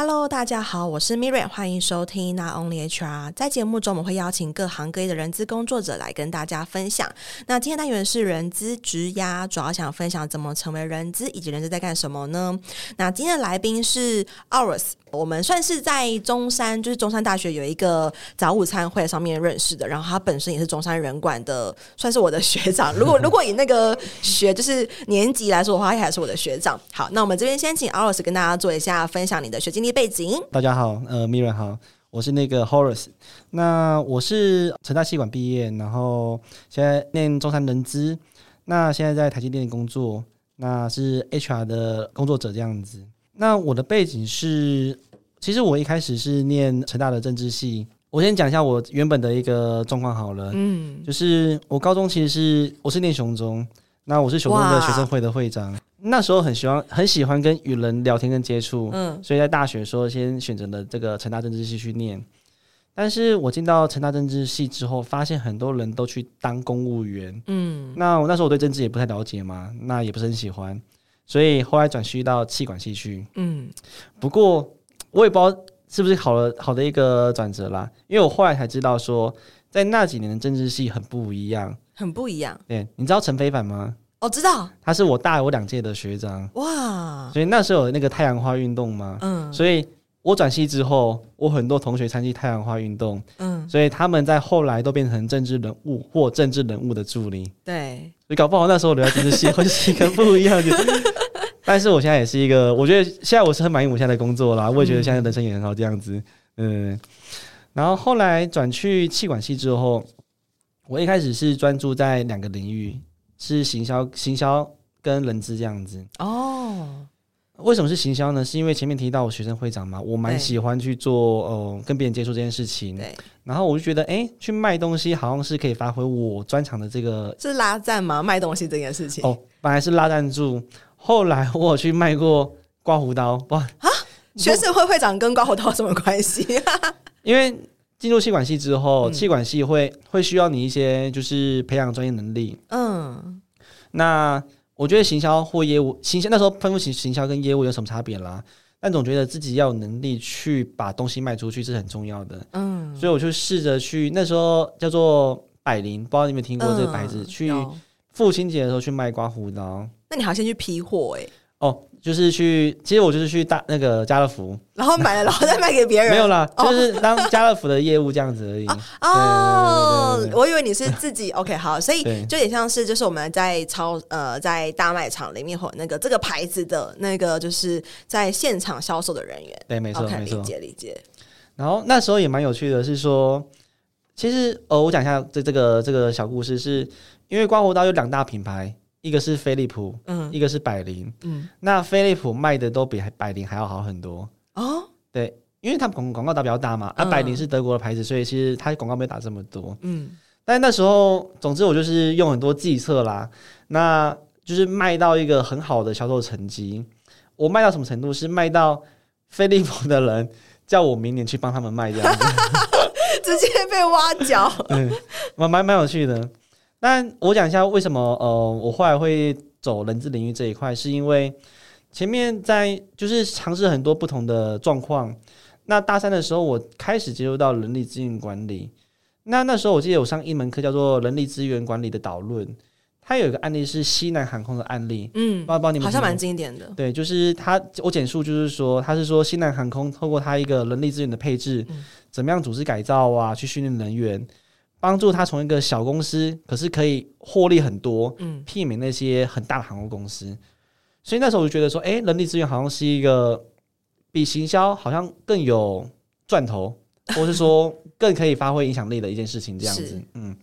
Hello，大家好，我是 Miriam，欢迎收听 Not Only HR。在节目中，我们会邀请各行各业的人资工作者来跟大家分享。那今天单元是人资职涯，主要想分享怎么成为人资，以及人资在干什么呢？那今天的来宾是 Aurus，我们算是在中山，就是中山大学有一个早午餐会上面认识的。然后他本身也是中山人管的，算是我的学长。如果 如果以那个学就是年级来说的话，他还是我的学长。好，那我们这边先请 Aurus 跟大家做一下分享你的学经历背景。大家好，呃，Miriam 好，我是那个 Horace。那我是成大企管毕业，然后现在念中山人资。那现在在台积电工作，那是 HR 的工作者这样子。那我的背景是，其实我一开始是念成大的政治系。我先讲一下我原本的一个状况好了，嗯，就是我高中其实是我是念雄中，那我是雄中的学生会的会长。那时候很喜欢很喜欢跟与人聊天跟接触，嗯，所以在大学时候先选择了这个成大政治系去念。但是我进到成大政治系之后，发现很多人都去当公务员，嗯，那我那时候我对政治也不太了解嘛，那也不是很喜欢，所以后来转系到气管系去，嗯，不过我也不知道是不是好了好的一个转折啦，因为我后来才知道说，在那几年的政治系很不一样，很不一样。对，你知道陈非凡吗？我、哦、知道，他是我大我两届的学长。哇，所以那时候有那个太阳花运动嘛，嗯，所以我转系之后，我很多同学参与太阳花运动，嗯，所以他们在后来都变成政治人物或政治人物的助理，对，所以搞不好那时候留在政治系 会是一个不一样的，但是我现在也是一个，我觉得现在我是很满意我现在的工作啦，我也觉得现在人生也很好这样子，嗯，然后后来转去气管系之后，我一开始是专注在两个领域。是行销，行销跟人资这样子哦。为什么是行销呢？是因为前面提到我学生会长嘛，我蛮喜欢去做哦、呃，跟别人接触这件事情。对。然后我就觉得，哎、欸，去卖东西好像是可以发挥我专长的这个。是拉赞吗？卖东西这件事情？哦，本来是拉赞助，后来我有去卖过刮胡刀。哇啊！学生会会长跟刮胡刀有什么关系？因为进入气管系之后，气、嗯、管系会会需要你一些就是培养专业能力。嗯，那我觉得行销或业务，行销那时候分不清行销跟业务有什么差别啦。但总觉得自己要有能力去把东西卖出去是很重要的。嗯，所以我就试着去那时候叫做百灵，不知道你有没有听过这个牌子？嗯、去父亲节的时候去卖刮胡刀。那你好，先去批货哎、欸。哦。就是去，其实我就是去大那个家乐福，然后买了，然后再卖给别人。没有啦，就是当家乐福的业务这样子而已。哦，我以为你是自己。OK，好，所以就有点像是，就是我们在超呃在大卖场里面或那个这个牌子的那个，就是在现场销售的人员。对，没错没错，理解理解。然后那时候也蛮有趣的，是说，其实呃，我讲一下这这个这个小故事，是因为刮胡刀有两大品牌。一个是飞利浦，嗯，一个是百灵，嗯，那飞利浦卖的都比百灵还要好很多哦。对，因为它广广告打比较大嘛，而、嗯啊、百灵是德国的牌子，所以其实它广告没有打这么多，嗯。但那时候，总之我就是用很多计策啦，那就是卖到一个很好的销售成绩。我卖到什么程度？是卖到飞利浦的人叫我明年去帮他们卖这样子，直接被挖角，嗯，蛮蛮蛮有趣的。但我讲一下为什么呃，我后来会走人资领域这一块，是因为前面在就是尝试很多不同的状况。那大三的时候，我开始接触到人力资源管理。那那时候我记得我上一门课叫做人力资源管理的导论，它有一个案例是西南航空的案例，嗯，帮帮你们好像蛮经典的。对，就是它我简述就是说，它是说西南航空透过它一个人力资源的配置，嗯，怎么样组织改造啊，去训练人员。帮助他从一个小公司，可是可以获利很多，嗯，媲美那些很大的航空公司。所以那时候我就觉得说，哎，人力资源好像是一个比行销好像更有赚头，或是说更可以发挥影响力的一件事情，这样子，嗯。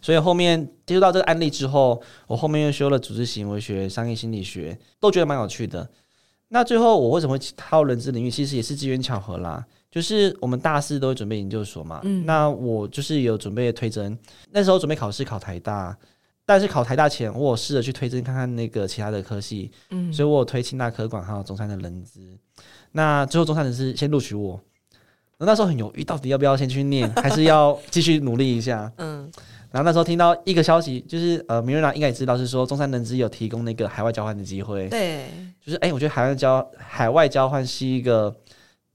所以后面接触到这个案例之后，我后面又修了组织行为学、商业心理学，都觉得蛮有趣的。那最后我为什么会踏入人资领域？其实也是机缘巧合啦。就是我们大四都会准备研究所嘛，嗯，那我就是有准备推甄，那时候准备考试考台大，但是考台大前，我有试着去推甄看看那个其他的科系，嗯，所以我有推清大科管还有中山的人资，那最后中山人资先录取我，那时候很犹豫，到底要不要先去念，还是要继续努力一下，嗯，然后那时候听到一个消息，就是呃，明瑞娜应该也知道是说中山人资有提供那个海外交换的机会，对，就是哎、欸，我觉得海外交海外交换是一个。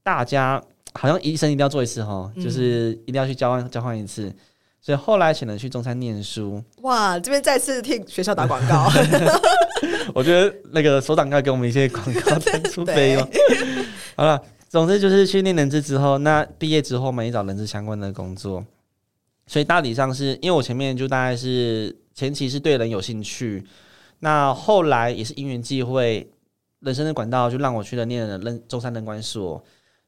大家好像医生一定要做一次哈，嗯、就是一定要去交换交换一次。所以后来选择去中山念书。哇，这边再次替学校打广告。我觉得那个所长要给我们一些广告赞助费用。好了，总之就是去念人资之后，那毕业之后嘛，也找人资相关的工作。所以大体上是因为我前面就大概是前期是对人有兴趣，那后来也是因缘际会，人生的管道就让我去了念了人中山人管所，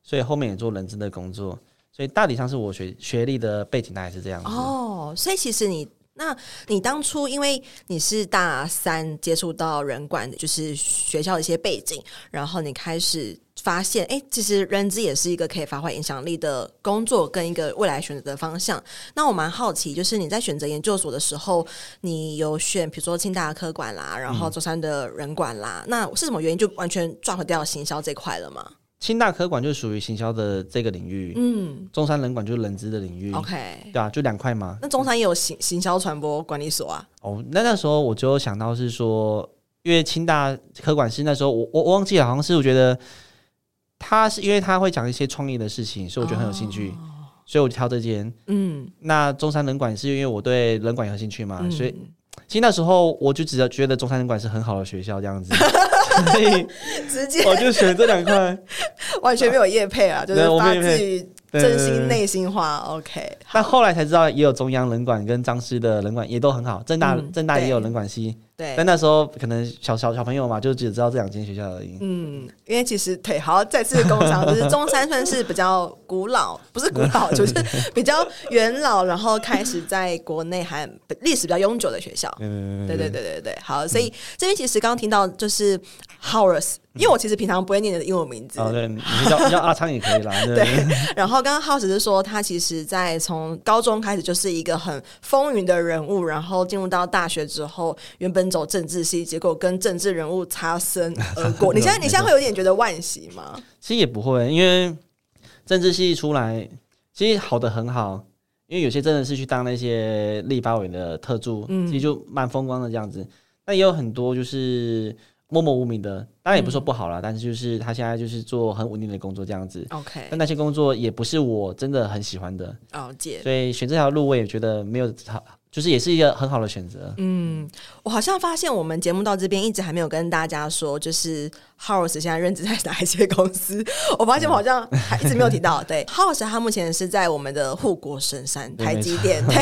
所以后面也做人资的工作。所以大体上是我学学历的背景大概是这样子。哦，所以其实你。那你当初因为你是大三接触到人管，就是学校的一些背景，然后你开始发现，哎，其实人资也是一个可以发挥影响力的工作，跟一个未来选择的方向。那我蛮好奇，就是你在选择研究所的时候，你有选，比如说清大科管啦，然后中山的人管啦，嗯、那是什么原因就完全转回掉行销这块了吗？清大科管就属于行销的这个领域，嗯，中山人管就是人资的领域，OK，对啊，就两块嘛。那中山也有行行销传播管理所啊？哦，那那时候我就想到是说，因为清大科管是那时候我我我忘记了，好像是我觉得他是因为他会讲一些创意的事情，所以我觉得很有兴趣，哦、所以我就挑这间。嗯，那中山人管是因为我对人管有兴趣嘛，嗯、所以其实那时候我就只要觉得中山人管是很好的学校这样子。所以 直接我就选这两块，完全没有业配啊，就是发自于真心内心话。OK，但后来才知道，也有中央人管跟张师的人管也都很好，正大正大也有人管系。对，但那时候可能小小小朋友嘛，就只知道这两间学校而已。嗯，因为其实对，好，再次工商，就是中山算是比较古老，不是古老，就是比较元老，然后开始在国内还历史比较悠久的学校。嗯，对对对对对，好，所以这边其实刚刚听到就是 Horace。因为我其实平常不会念你的英文名字，哦，对，你叫你叫阿昌也可以啦。对，对，然后刚刚 Horace 是说，他其实在从高中开始就是一个很风云的人物，然后进入到大学之后，原本走政治系，结果跟政治人物擦身而过。你现在你现在会有点觉得惋惜吗？其实也不会，因为政治系出来其实好的很好，因为有些真的是去当那些立法委的特助，嗯，其实就蛮风光的这样子。那也有很多就是。默默无名的，当然也不说不好啦，嗯、但是就是他现在就是做很稳定的工作这样子。OK，但那些工作也不是我真的很喜欢的。哦，姐，所以选这条路我也觉得没有好。就是也是一个很好的选择。嗯，我好像发现我们节目到这边一直还没有跟大家说，就是 Horace 现在任职在哪一些公司。我发现我好像还一直没有提到。对，Horace 他目前是在我们的护国神山台积电，对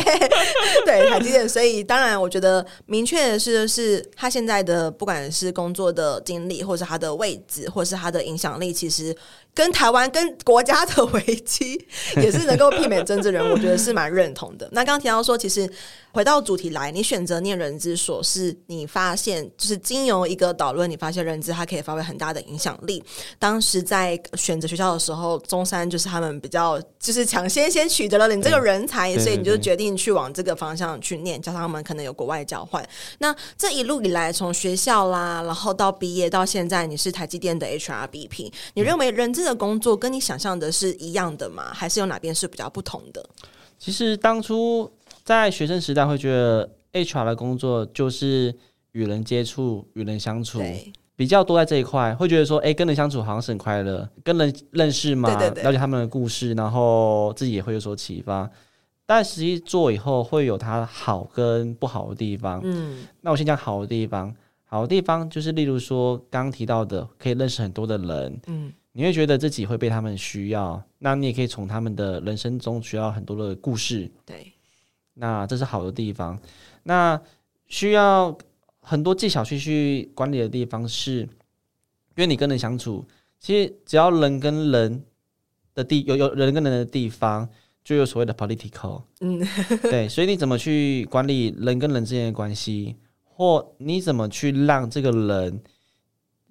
对台积电。所以当然，我觉得明确的是，是他现在的不管是工作的经历，或是他的位置，或是他的影响力，其实。跟台湾、跟国家的危机 也是能够媲美政治人物，我觉得是蛮认同的。那刚刚提到说，其实回到主题来，你选择念人之所，是你发现就是经由一个导论，你发现人资它可以发挥很大的影响力。当时在选择学校的时候，中山就是他们比较就是抢先先取得了你这个人才，所以你就决定去往这个方向去念，加上他们可能有国外交换。那这一路以来，从学校啦，然后到毕业到现在，你是台积电的 HRBP，你认为人资的工作跟你想象的是一样的吗？还是有哪边是比较不同的？其实当初在学生时代会觉得 HR 的工作就是与人接触、与人相处比较多，在这一块会觉得说，哎，跟人相处好像是很快乐，跟人认识嘛，了解他们的故事，然后自己也会有所启发。但实际做以后会有它好跟不好的地方。嗯，那我先讲好的地方。好的地方就是例如说刚刚提到的，可以认识很多的人。嗯。你会觉得自己会被他们需要，那你也可以从他们的人生中学到很多的故事。对，那这是好的地方。那需要很多技巧去去管理的地方是，因为你跟人相处，其实只要人跟人的地有有人跟人的地方，就有所谓的 political。嗯，对，所以你怎么去管理人跟人之间的关系，或你怎么去让这个人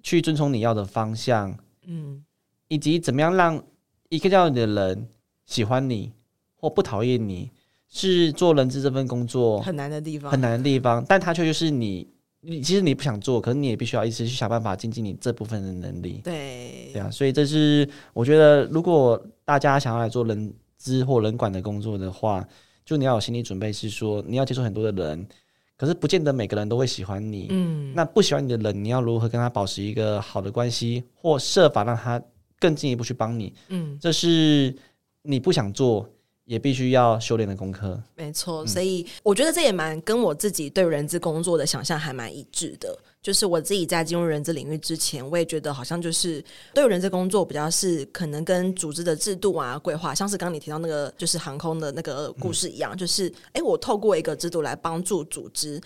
去遵从你要的方向？嗯。以及怎么样让一个叫你的人喜欢你或不讨厌你，是做人资这份工作很难的地方，很难的地方。但它却就是你，你其实你不想做，可是你也必须要一直去想办法精进你这部分的能力。对，对啊，所以这是我觉得，如果大家想要来做人资或人管的工作的话，就你要有心理准备，是说你要接触很多的人，可是不见得每个人都会喜欢你。嗯，那不喜欢你的人，你要如何跟他保持一个好的关系，或设法让他。更进一步去帮你。嗯，这是你不想做也必须要修炼的功课。没错，所以我觉得这也蛮跟我自己对人资工作的想象还蛮一致的。就是我自己在进入人资领域之前，我也觉得好像就是对人资工作比较是可能跟组织的制度啊规划，像是刚刚你提到那个就是航空的那个故事一样，嗯、就是哎，我透过一个制度来帮助组织。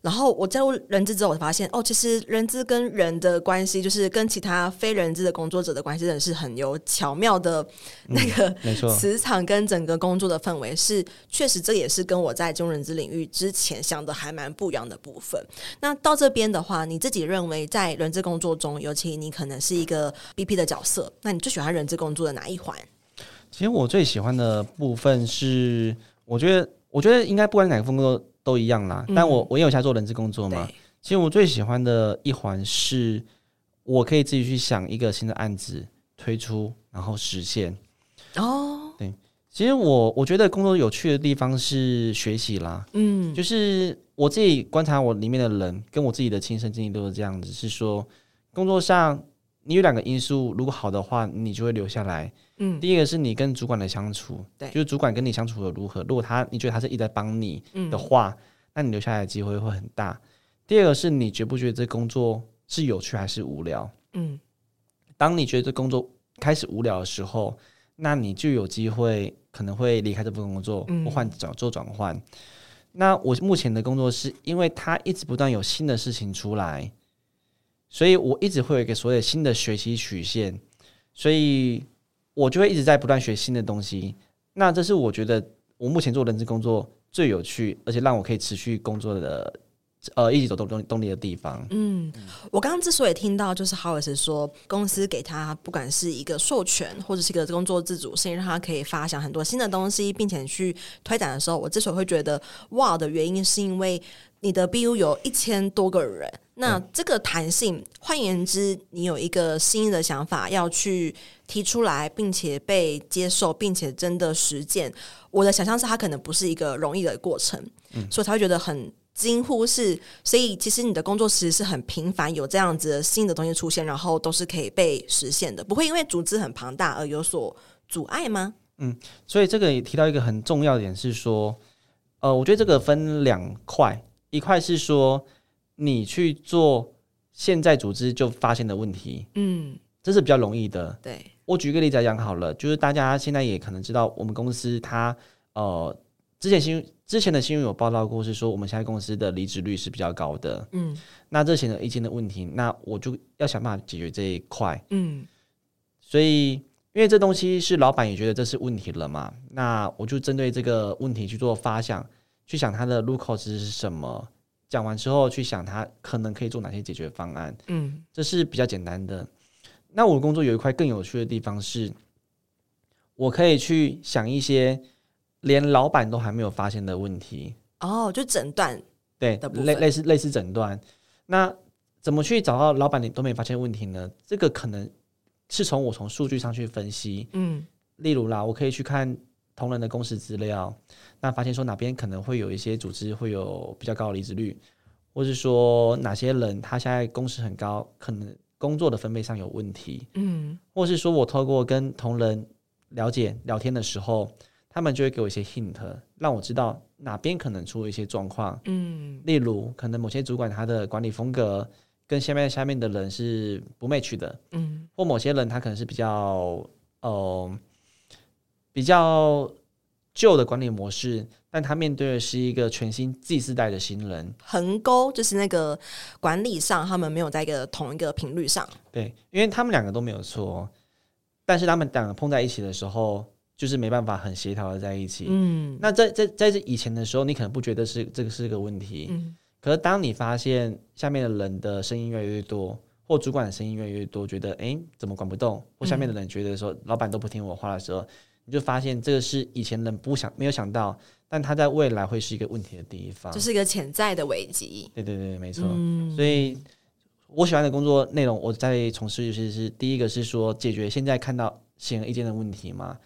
然后我加入人资之后，我发现哦，其实人资跟人的关系，就是跟其他非人资的工作者的关系，真的是很有巧妙的那个磁场跟整个工作的氛围。是确实，这也是跟我在进入人资领域之前想的还蛮不一样的部分。那到这边的话，你自己认为在人资工作中，尤其你可能是一个 BP 的角色，那你最喜欢人资工作的哪一环？其实我最喜欢的部分是，我觉得，我觉得应该不管哪个工作。都一样啦，但我我也有在做人资工作嘛，其实我最喜欢的一环是，我可以自己去想一个新的案子推出，然后实现。哦，对，其实我我觉得工作有趣的地方是学习啦，嗯，就是我自己观察我里面的人，跟我自己的亲身经历都是这样子，是说工作上你有两个因素，如果好的话，你就会留下来。嗯，第一个是你跟主管的相处，对，就是主管跟你相处的如何。如果他你觉得他是一直在帮你的话，嗯，那你留下来的机会会很大。第二个是你觉不觉得这工作是有趣还是无聊？嗯，当你觉得这工作开始无聊的时候，那你就有机会可能会离开这份工作，或换转做转换。那我目前的工作是因为它一直不断有新的事情出来，所以我一直会有一个所谓新的学习曲线，所以。我就会一直在不断学新的东西，那这是我觉得我目前做人事工作最有趣，而且让我可以持续工作的，呃，一起走动动动力的地方。嗯，我刚刚之所以听到就是 Howard 说公司给他不管是一个授权或者是一个工作自主性，让他可以发想很多新的东西，并且去推展的时候，我之所以会觉得哇的原因，是因为你的 BU 有一千多个人。那这个弹性，换言之，你有一个新的想法要去提出来，并且被接受，并且真的实践。我的想象是，它可能不是一个容易的过程，嗯，所以才会觉得很惊呼是。所以，其实你的工作其实是很频繁，有这样子的新的东西出现，然后都是可以被实现的，不会因为组织很庞大而有所阻碍吗？嗯，所以这个也提到一个很重要的点是说，呃，我觉得这个分两块，一块是说。你去做现在组织就发现的问题，嗯，这是比较容易的。对，我举个例子来讲好了，就是大家现在也可能知道，我们公司它呃，之前新之前的新闻有报道过，是说我们现在公司的离职率是比较高的。嗯，那这显而易见的问题，那我就要想办法解决这一块。嗯，所以因为这东西是老板也觉得这是问题了嘛，那我就针对这个问题去做发想，去想它的入口是什么。讲完之后，去想它可能可以做哪些解决方案。嗯，这是比较简单的。那我的工作有一块更有趣的地方是，我可以去想一些连老板都还没有发现的问题。哦，就诊断对，类类似类似诊断。那怎么去找到老板你都没发现问题呢？这个可能是从我从数据上去分析。嗯，例如啦，我可以去看同仁的工时资料。那发现说哪边可能会有一些组织会有比较高的离职率，或是说哪些人他现在工时很高，可能工作的分配上有问题，嗯，或是说我透过跟同仁了解聊天的时候，他们就会给我一些 hint，让我知道哪边可能出了一些状况，嗯，例如可能某些主管他的管理风格跟下面下面的人是不 match 的，嗯，或某些人他可能是比较呃比较。旧的管理模式，但他面对的是一个全新 Z 世代的新人，横沟就是那个管理上，他们没有在一个同一个频率上。对，因为他们两个都没有错，但是他们两个碰在一起的时候，就是没办法很协调的在一起。嗯，那在在在这以前的时候，你可能不觉得是这个是个问题，嗯，可是当你发现下面的人的声音越来越多，或主管的声音越来越多，觉得哎怎么管不动，或下面的人觉得说、嗯、老板都不听我话的时候。你就发现这个是以前人不想没有想到，但他在未来会是一个问题的地方，这是一个潜在的危机。对对对，没错。嗯、所以我喜欢的工作内容，我在从事就是是第一个是说解决现在看到显而易见的问题嘛，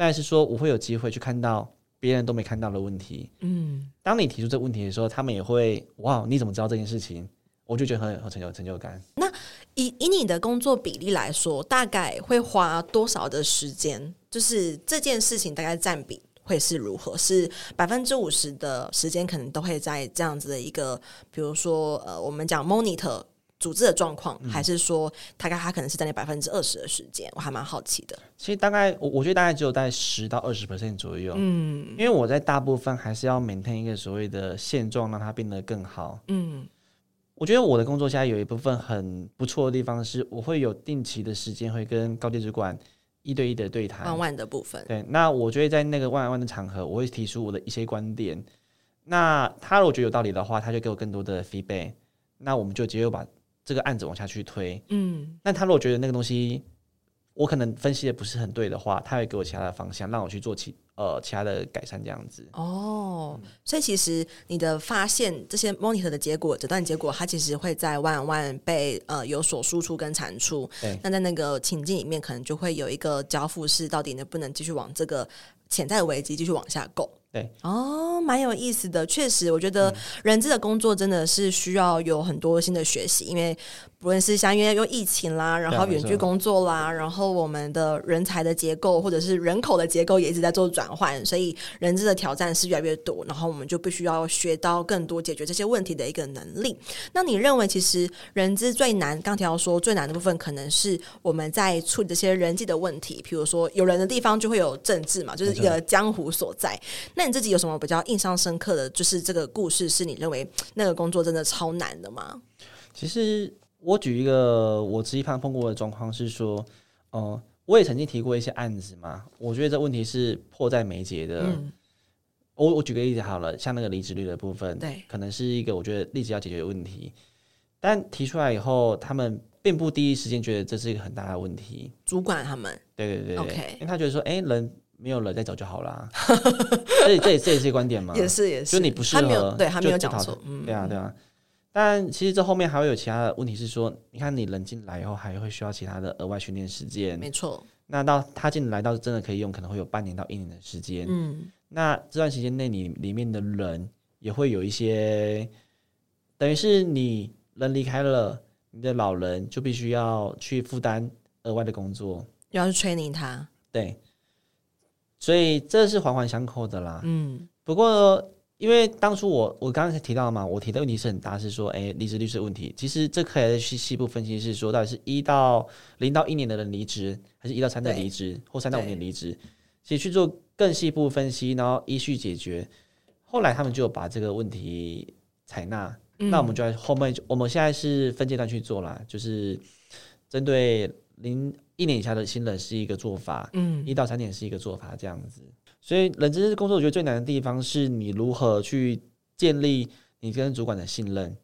再来是说我会有机会去看到别人都没看到的问题。嗯，当你提出这个问题的时候，他们也会哇，你怎么知道这件事情？我就觉得很很成就成就感。那以以你的工作比例来说，大概会花多少的时间？就是这件事情大概占比会是如何？是百分之五十的时间可能都会在这样子的一个，比如说呃，我们讲 monitor 组织的状况，嗯、还是说大概他可能是在那百分之二十的时间？我还蛮好奇的。其实大概我我觉得大概只有在十到二十 percent 左右。嗯，因为我在大部分还是要 maintain 一个所谓的现状，让它变得更好。嗯。我觉得我的工作现在有一部分很不错的地方是，我会有定期的时间会跟高级主管一对一的对谈。万万的部分，对，那我觉得在那个万万的场合，我会提出我的一些观点。那他如果觉得有道理的话，他就给我更多的 feedback。那我们就直接把这个案子往下去推。嗯，那他如果觉得那个东西我可能分析的不是很对的话，他会给我其他的方向，让我去做其。呃，其他的改善这样子哦，所以其实你的发现这些 monitor 的结果，诊断结果，它其实会在 on one 被呃有所输出跟产出。对，那在那个情境里面，可能就会有一个交付，是到底能不能继续往这个潜在的危机继续往下 go。对哦，蛮有意思的。确实，我觉得人资的工作真的是需要有很多新的学习，因为不论是像因为有疫情啦，然后远距工作啦，然后我们的人才的结构或者是人口的结构也一直在做转换，所以人资的挑战是越来越多。然后我们就必须要学到更多解决这些问题的一个能力。那你认为，其实人资最难，刚提到说最难的部分，可能是我们在处理这些人际的问题，比如说有人的地方就会有政治嘛，就是一个江湖所在。那你自己有什么比较印象深刻的就是这个故事，是你认为那个工作真的超难的吗？其实我举一个我自己碰碰过的状况是说，呃，我也曾经提过一些案子嘛，我觉得这问题是迫在眉睫的。嗯、我我举个例子好了，像那个离职率的部分，对，可能是一个我觉得立即要解决的问题，但提出来以后，他们并不第一时间觉得这是一个很大的问题。主管他们，对对对对，OK，因为他觉得说，哎、欸，人。没有了再找就好了，所 以这也这也是观点嘛，也是也是，就你不适合，他没有对他没有讲错，嗯，对啊对啊。但其实这后面还会有其他的问题是说，你看你人进来以后还会需要其他的额外训练时间，没错。那到他进来到真的可以用，可能会有半年到一年的时间，嗯。那这段时间内你里面的人也会有一些，等于是你人离开了，你的老人就必须要去负担额外的工作，要去 training 他，对。所以这是环环相扣的啦。嗯，不过因为当初我我刚才提到嘛，我提的问题是很大，是说，哎，离职率是问题。其实这可以去细部分析，是说到底是一到零到一年的人离职，还是一到三的离职，或三到五年离职？其实去做更细部分析，然后依序解决。后来他们就把这个问题采纳，嗯、那我们就在后面，我们现在是分阶段去做啦，就是针对零。一年以下的新人是一个做法，嗯，一到三年是一个做法，这样子。所以，人资工作我觉得最难的地方是你如何去建立你跟主管的信任。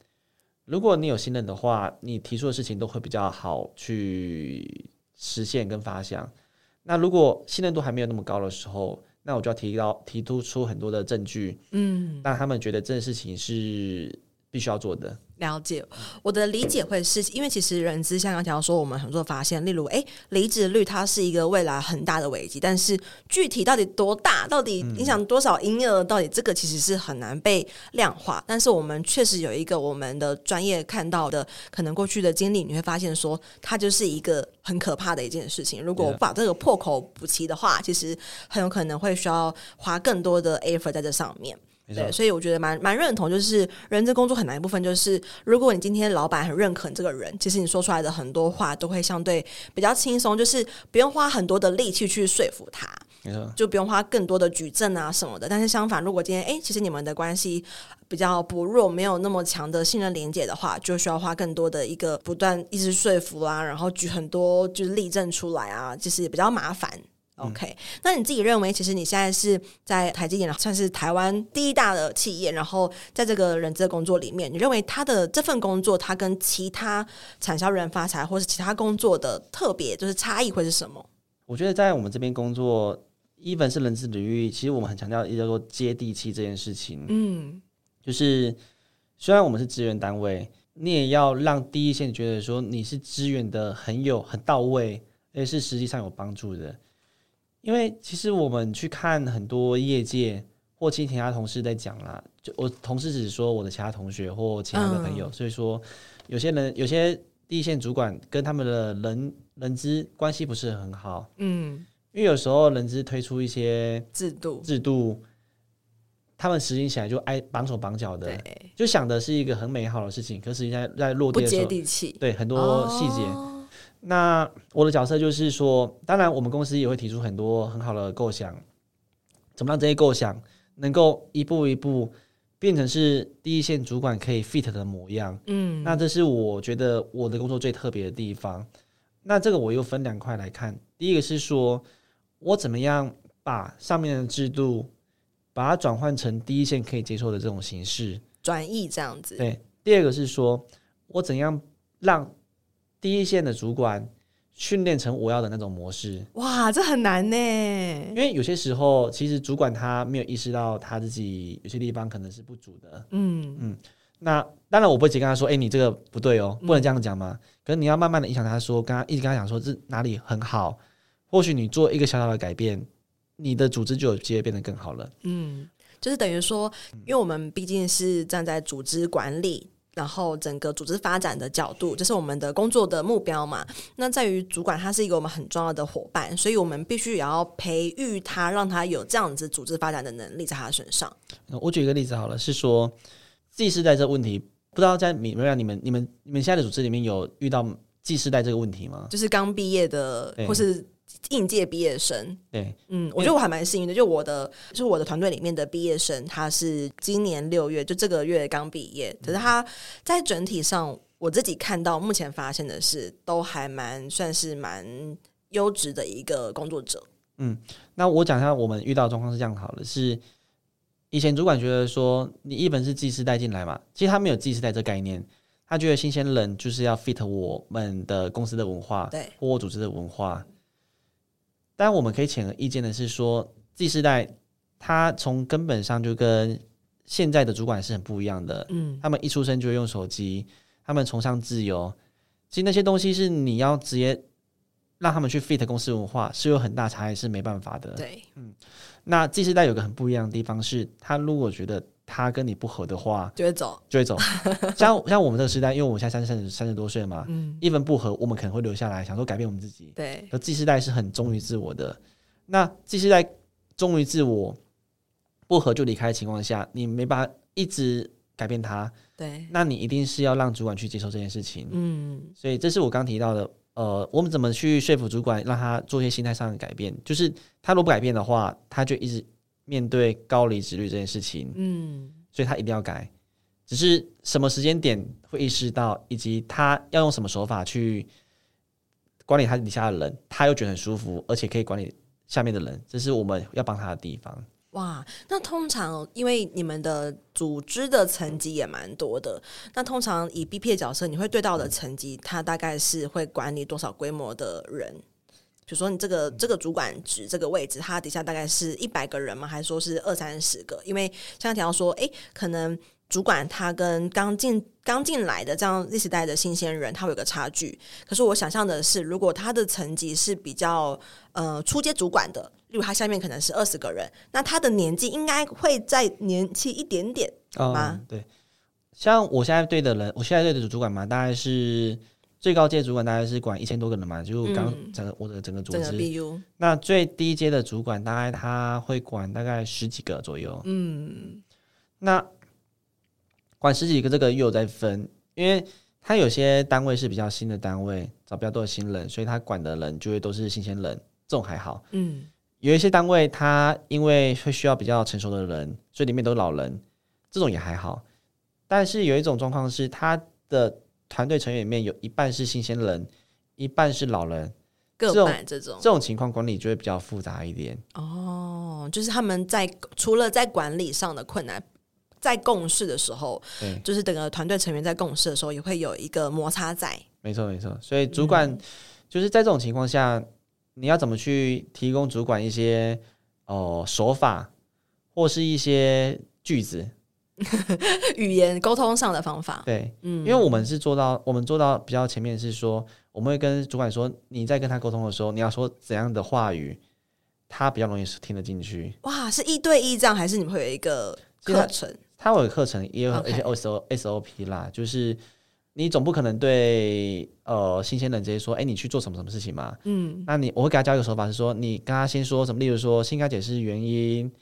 如果你有信任的话，你提出的事情都会比较好去实现跟发想。那如果信任度还没有那么高的时候，那我就要提到提出出很多的证据，嗯，让他们觉得这件事情是必须要做的。了解，我的理解会是因为其实人资像刚才说，我们很多发现，例如哎，离职率它是一个未来很大的危机，但是具体到底多大，到底影响多少营业额，到底这个其实是很难被量化。但是我们确实有一个我们的专业看到的，可能过去的经历，你会发现说，它就是一个很可怕的一件事情。如果把这个破口补齐的话，其实很有可能会需要花更多的 effort 在这上面。对，所以我觉得蛮蛮认同，就是人资工作很难一部分，就是如果你今天老板很认可你这个人，其实你说出来的很多话都会相对比较轻松，就是不用花很多的力气去说服他，就不用花更多的举证啊什么的。但是相反，如果今天哎，其实你们的关系比较薄弱，没有那么强的信任连接的话，就需要花更多的一个不断一直说服啊，然后举很多就是例证出来啊，其实也比较麻烦。OK，嗯，那你自己认为，其实你现在是在台积电，算是台湾第一大的企业，然后在这个人资的工作里面，你认为他的这份工作，它跟其他产销人发财或是其他工作的特别就是差异会是什么？我觉得在我们这边工作，even 是人资领域，其实我们很强调一个叫做接地气这件事情。嗯，就是虽然我们是资源单位，你也要让第一线觉得说你是资源的很有很到位，而且是实际上有帮助的。因为其实我们去看很多业界或其他同事在讲啦，就我同事只说我的其他同学或其他的朋友，嗯、所以说有些人有些第一线主管跟他们的人人资关系不是很好，嗯，因为有时候人资推出一些制度制度，他们实行起来就爱绑手绑脚的，就想的是一个很美好的事情，可实际上在落地的时候不接地气，对很多细节。哦、那我的角色就是说，当然我们公司也会提出很多很好的构想，怎么让这些构想能够一步一步。变成是第一线主管可以 fit 的模样，嗯，那这是我觉得我的工作最特别的地方。那这个我又分两块来看，第一个是说我怎么样把上面的制度把它转换成第一线可以接受的这种形式，转译这样子。对，第二个是说我怎样让第一线的主管。训练成我要的那种模式，哇，这很难呢。因为有些时候，其实主管他没有意识到他自己有些地方可能是不足的。嗯嗯，那当然我不会直接跟他说，哎、欸，你这个不对哦，不能这样讲嘛。嗯、可是你要慢慢的影响他说，跟他一直跟他讲说，这哪里很好。或许你做一个小小的改变，你的组织就有机会变得更好了。嗯，就是等于说，因为我们毕竟是站在组织管理。然后整个组织发展的角度，这是我们的工作的目标嘛。那在于主管，他是一个我们很重要的伙伴，所以我们必须也要培育他，让他有这样子组织发展的能力在他身上。我举一个例子好了，是说 Z 世代这个问题，不知道在你们、你们、你们、你们现在的组织里面有遇到 Z 世代这个问题吗？就是刚毕业的，或是。应届毕业生，对，嗯，我觉得我还蛮幸运的，就我的，就是我的团队里面的毕业生，他是今年六月，就这个月刚毕业，可是他在整体上，我自己看到目前发现的是，都还蛮算是蛮优质的一个工作者。嗯，那我讲一下我们遇到的状况是这样好了，是以前主管觉得说，你一本是技师带进来嘛，其实他没有技师带这概念，他觉得新鲜人就是要 fit 我们的公司的文化，对，或我组织的文化。但我们可以显而易见的是说，Z 世代他从根本上就跟现在的主管是很不一样的。嗯，他们一出生就会用手机，他们崇尚自由。其实那些东西是你要直接让他们去 fit 公司文化，是有很大差异，是没办法的。对，嗯。那 Z 世代有个很不一样的地方是，他如果觉得他跟你不合的话，就会走，就会走。像像我们这个时代，因为我们现在三十三十多岁嘛，嗯，一分不合，我们可能会留下来，想说改变我们自己。对，而 Z 世代是很忠于自我的。那 Z 世代忠于自我，不合就离开的情况下，你没办法一直改变他。对，那你一定是要让主管去接受这件事情。嗯，所以这是我刚提到的。呃，我们怎么去说服主管，让他做一些心态上的改变？就是他如果不改变的话，他就一直。面对高离职率这件事情，嗯，所以他一定要改，只是什么时间点会意识到，以及他要用什么手法去管理他底下的人，他又觉得很舒服，而且可以管理下面的人，这是我们要帮他的地方。哇，那通常因为你们的组织的层级也蛮多的，那通常以 BP 的角色，你会对到的层级，他大概是会管理多少规模的人？比如说，你这个这个主管职这个位置，它底下大概是一百个人吗？还是说是二三十个？因为像提到说，诶，可能主管他跟刚进刚进来的这样历史代的新鲜人，他会有个差距。可是我想象的是，如果他的层级是比较呃初阶主管的，例如他下面可能是二十个人，那他的年纪应该会再年轻一点点吗？嗯，对，像我现在对的人，我现在对的主管嘛，大概是。最高阶主管大概是管一千多个人嘛，就刚整个我的整个组织。那最低阶的主管大概他会管大概十几个左右。嗯，那管十几个这个又有在分，因为他有些单位是比较新的单位，找比较多的新人，所以他管的人就会都是新鲜人，这种还好。嗯，有一些单位他因为会需要比较成熟的人，所以里面都是老人，这种也还好。但是有一种状况是他的。团队成员里面有一半是新鲜人，一半是老人，各半这种这种，情况管理就会比较复杂一点。哦，就是他们在除了在管理上的困难，在共事的时候，就是整个团队成员在共事的时候也会有一个摩擦在。没错没错，所以主管就是在这种情况下，嗯、你要怎么去提供主管一些哦、呃、手法，或是一些句子。语言沟通上的方法，对，嗯，因为我们是做到，我们做到比较前面是说，我们会跟主管说，你在跟他沟通的时候，你要说怎样的话语，他比较容易听得进去。哇，是一对一这样，还是你们会有一个课程？他会有课程，也有一些 S O S O P 啦，就是你总不可能对呃新鲜人直接说，哎、欸，你去做什么什么事情嘛？嗯，那你我会给他教一个手法，是说你跟他先说什么，例如说先给他解释原因，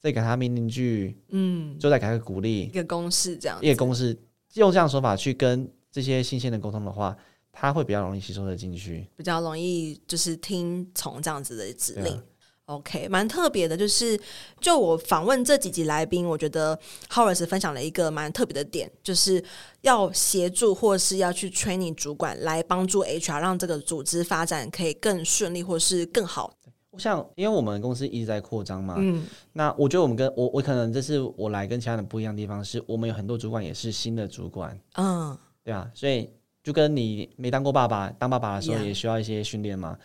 再给他命令句，嗯，就再给他个鼓励，一个公式这样，一个公式，用这样的手法去跟这些新鲜的沟通的话，他会比较容易吸收的进去，比较容易就是听从这样子的指令。OK，蛮特别的，就是就我访问这几集来宾，我觉得 Horace 分享了一个蛮特别的点，就是要协助或是要去 training 主管来帮助 HR，让这个组织发展可以更顺利或是更好。我想，因为我们公司一直在扩张嘛，嗯，那我觉得我们跟我我可能这是我来跟其他人不一样的地方，是我们有很多主管也是新的主管，嗯，对啊，所以就跟你没当过爸爸，当爸爸的时候也需要一些训练嘛。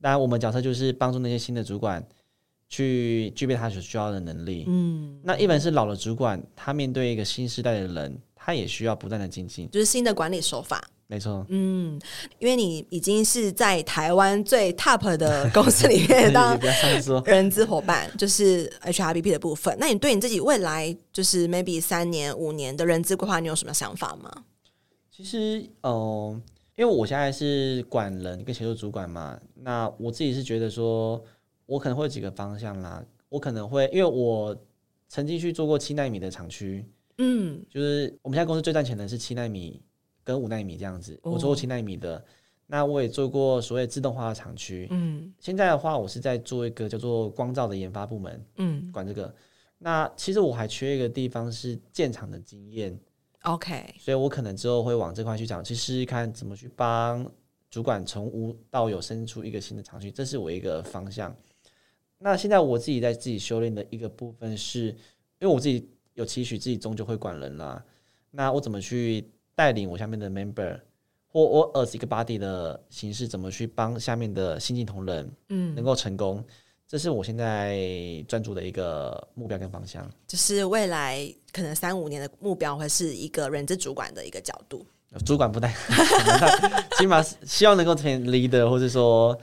当然，我们角色就是帮助那些新的主管去具备他所需要的能力。嗯，那一般是老的主管，他面对一个新时代的人，他也需要不断的精进，就是新的管理手法。没错。嗯，因为你已经是在台湾最 top 的公司里面当 人资伙伴，就是 HRBP 的部分。那你对你自己未来就是 maybe 三年、五年的人资规划，你有什么想法吗？其实，哦、呃。因为我现在是管人跟协作主管嘛，那我自己是觉得说，我可能会有几个方向啦。我可能会，因为我曾经去做过七纳米的厂区，嗯，就是我们现在公司最赚钱的是七纳米跟五纳米这样子。我做过七纳米的，那我也做过所谓自动化的厂区，嗯，现在的话，我是在做一个叫做光照的研发部门，嗯，管这个。那其实我还缺一个地方是建厂的经验。OK，所以我可能之后会往这块去讲，去试试看怎么去帮主管从无到有生出一个新的厂区，这是我一个方向。那现在我自己在自己修炼的一个部分是，因为我自己有期许自己终究会管人啦。那我怎么去带领我下面的 member，或我 as 一个 body 的形式，怎么去帮下面的新进同仁，嗯，能够成功。这是我现在专注的一个目标跟方向，就是未来可能三五年的目标会是一个人资主管的一个角度。主管不带，起码希望能够成为 leader，或者说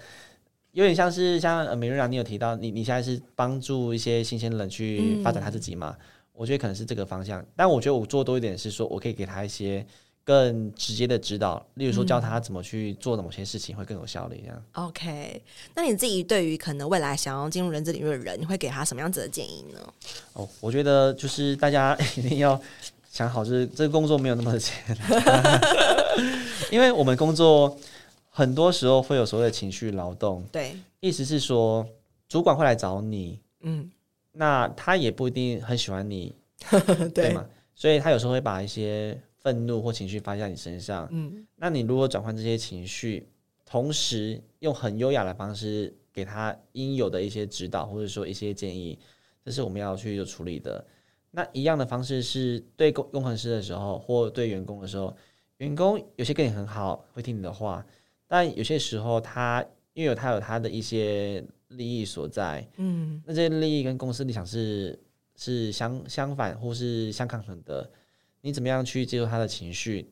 有点像是像美瑞拉，你有提到你你现在是帮助一些新鲜人去发展他自己嘛？嗯、我觉得可能是这个方向，但我觉得我做多一点是说我可以给他一些。更直接的指导，例如说教他怎么去做的某些事情会更有效率。这样、嗯。OK，那你自己对于可能未来想要进入人资领域的人，你会给他什么样子的建议呢？哦，我觉得就是大家 一定要想好，就是这个工作没有那么的简单，因为我们工作很多时候会有所谓的情绪劳动。对，意思是说主管会来找你，嗯，那他也不一定很喜欢你，对，对吗？所以他有时候会把一些。愤怒或情绪发在你身上，嗯，那你如何转换这些情绪，同时用很优雅的方式给他应有的一些指导，或者说一些建议，这是我们要去做处理的。那一样的方式是对工工程师的时候，或对员工的时候，员工有些跟你很好，会听你的话，但有些时候他因为有他有他的一些利益所在，嗯，那这些利益跟公司理想是是相相反或是相抗衡的。你怎么样去接受他的情绪，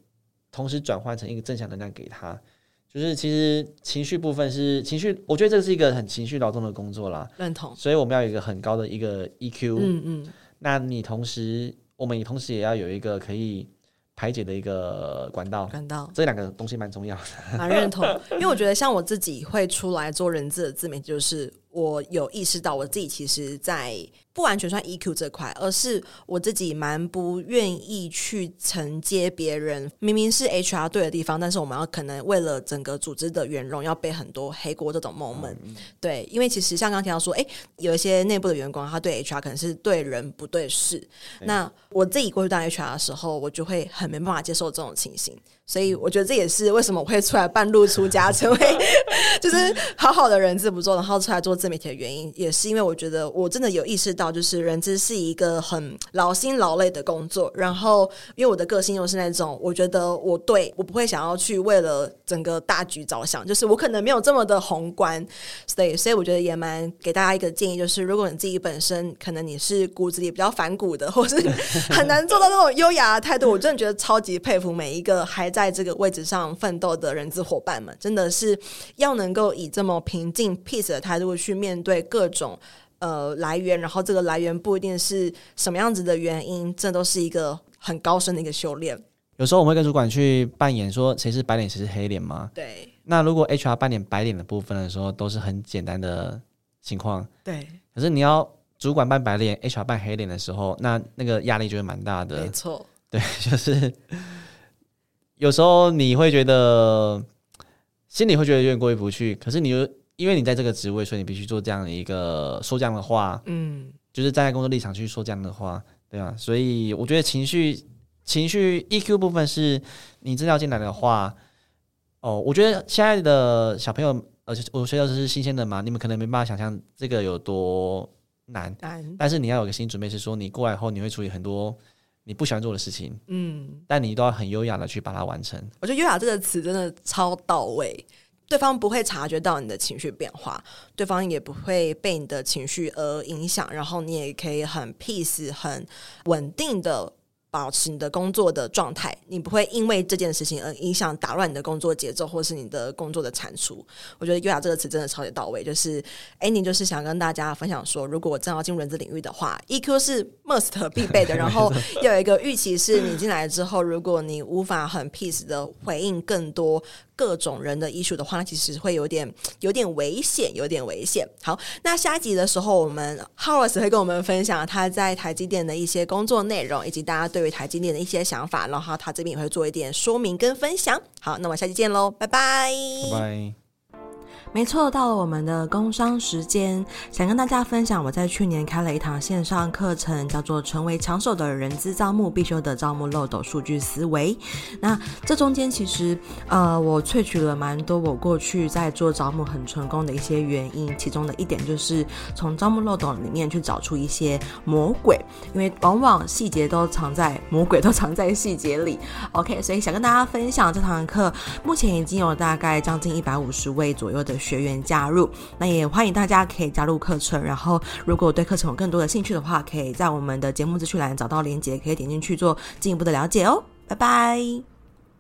同时转换成一个正向能量给他？就是其实情绪部分是情绪，我觉得这是一个很情绪劳动的工作啦。认同。所以我们要有一个很高的一个 EQ。嗯嗯。那你同时，我们也同时也要有一个可以排解的一个管道。管道。这两个东西蛮重要的。蛮认同，因为我觉得像我自己会出来做人资的自媒体，就是我有意识到我自己其实，在。不完全算 EQ 这块，而是我自己蛮不愿意去承接别人。明明是 HR 对的地方，但是我们要可能为了整个组织的圆融，要背很多黑锅这种 moment。嗯、对，因为其实像刚刚提到说，哎，有一些内部的员工，他对 HR 可能是对人不对事。对那我自己过去当 HR 的时候，我就会很没办法接受这种情形。所以我觉得这也是为什么我会出来半路出家，成为 就是好好的人资不做，然后出来做自媒体的原因，也是因为我觉得我真的有意识到，就是人资是一个很劳心劳累的工作。然后因为我的个性又是那种，我觉得我对我不会想要去为了整个大局着想，就是我可能没有这么的宏观。所以，所以我觉得也蛮给大家一个建议，就是如果你自己本身可能你是骨子里比较反骨的，或是很难做到那种优雅的态度，我真的觉得超级佩服每一个还在这个位置上奋斗的人资伙伴们，真的是要能够以这么平静、peace 的态度去面对各种呃来源，然后这个来源不一定是什么样子的原因，这都是一个很高深的一个修炼。有时候我们会跟主管去扮演说谁是白脸谁是黑脸吗。对。那如果 HR 扮演白脸的部分的时候，都是很简单的情况。对。可是你要主管扮白脸，HR 扮黑脸的时候，那那个压力就会蛮大的。没错。对，就是有时候你会觉得心里会觉得有点过意不去，可是你又因为你在这个职位，所以你必须做这样的一个说这样的话。嗯。就是站在工作立场去说这样的话，对啊，所以我觉得情绪情绪 EQ 部分是你真的要进来的话，哦，我觉得现在的小朋友，而且我学校是新鲜的嘛，你们可能没办法想象这个有多难，难，但是你要有个心理准备，是说你过来后你会处理很多你不喜欢做的事情，嗯，但你都要很优雅的去把它完成。我觉得优雅这个词真的超到位。对方不会察觉到你的情绪变化，对方也不会被你的情绪而影响，然后你也可以很 peace、很稳定的。保持你的工作的状态，你不会因为这件事情而影响打乱你的工作节奏，或是你的工作的产出。我觉得“优雅”这个词真的超级到位。就是哎，你就是想跟大家分享说，如果我正要进入人资领域的话，EQ 是 must 必备的。然后要有一个预期，是你进来之后，如果你无法很 peace 的回应更多各种人的 issue 的话，那其实会有点有点危险，有点危险。好，那下一集的时候，我们 Horace 会跟我们分享他在台积电的一些工作内容，以及大家对。对台积电的一些想法，然后他这边也会做一点说明跟分享。好，那我们下期见喽，拜拜。没错，到了我们的工商时间，想跟大家分享，我在去年开了一堂线上课程，叫做《成为抢手的人资招募必修的招募漏斗数据思维》。那这中间其实，呃，我萃取了蛮多我过去在做招募很成功的一些原因，其中的一点就是从招募漏斗里面去找出一些魔鬼，因为往往细节都藏在魔鬼都藏在细节里。OK，所以想跟大家分享这堂课，目前已经有大概将近一百五十位左右的。学员加入，那也欢迎大家可以加入课程。然后，如果对课程有更多的兴趣的话，可以在我们的节目资讯栏找到链接，可以点进去做进一步的了解哦。拜拜。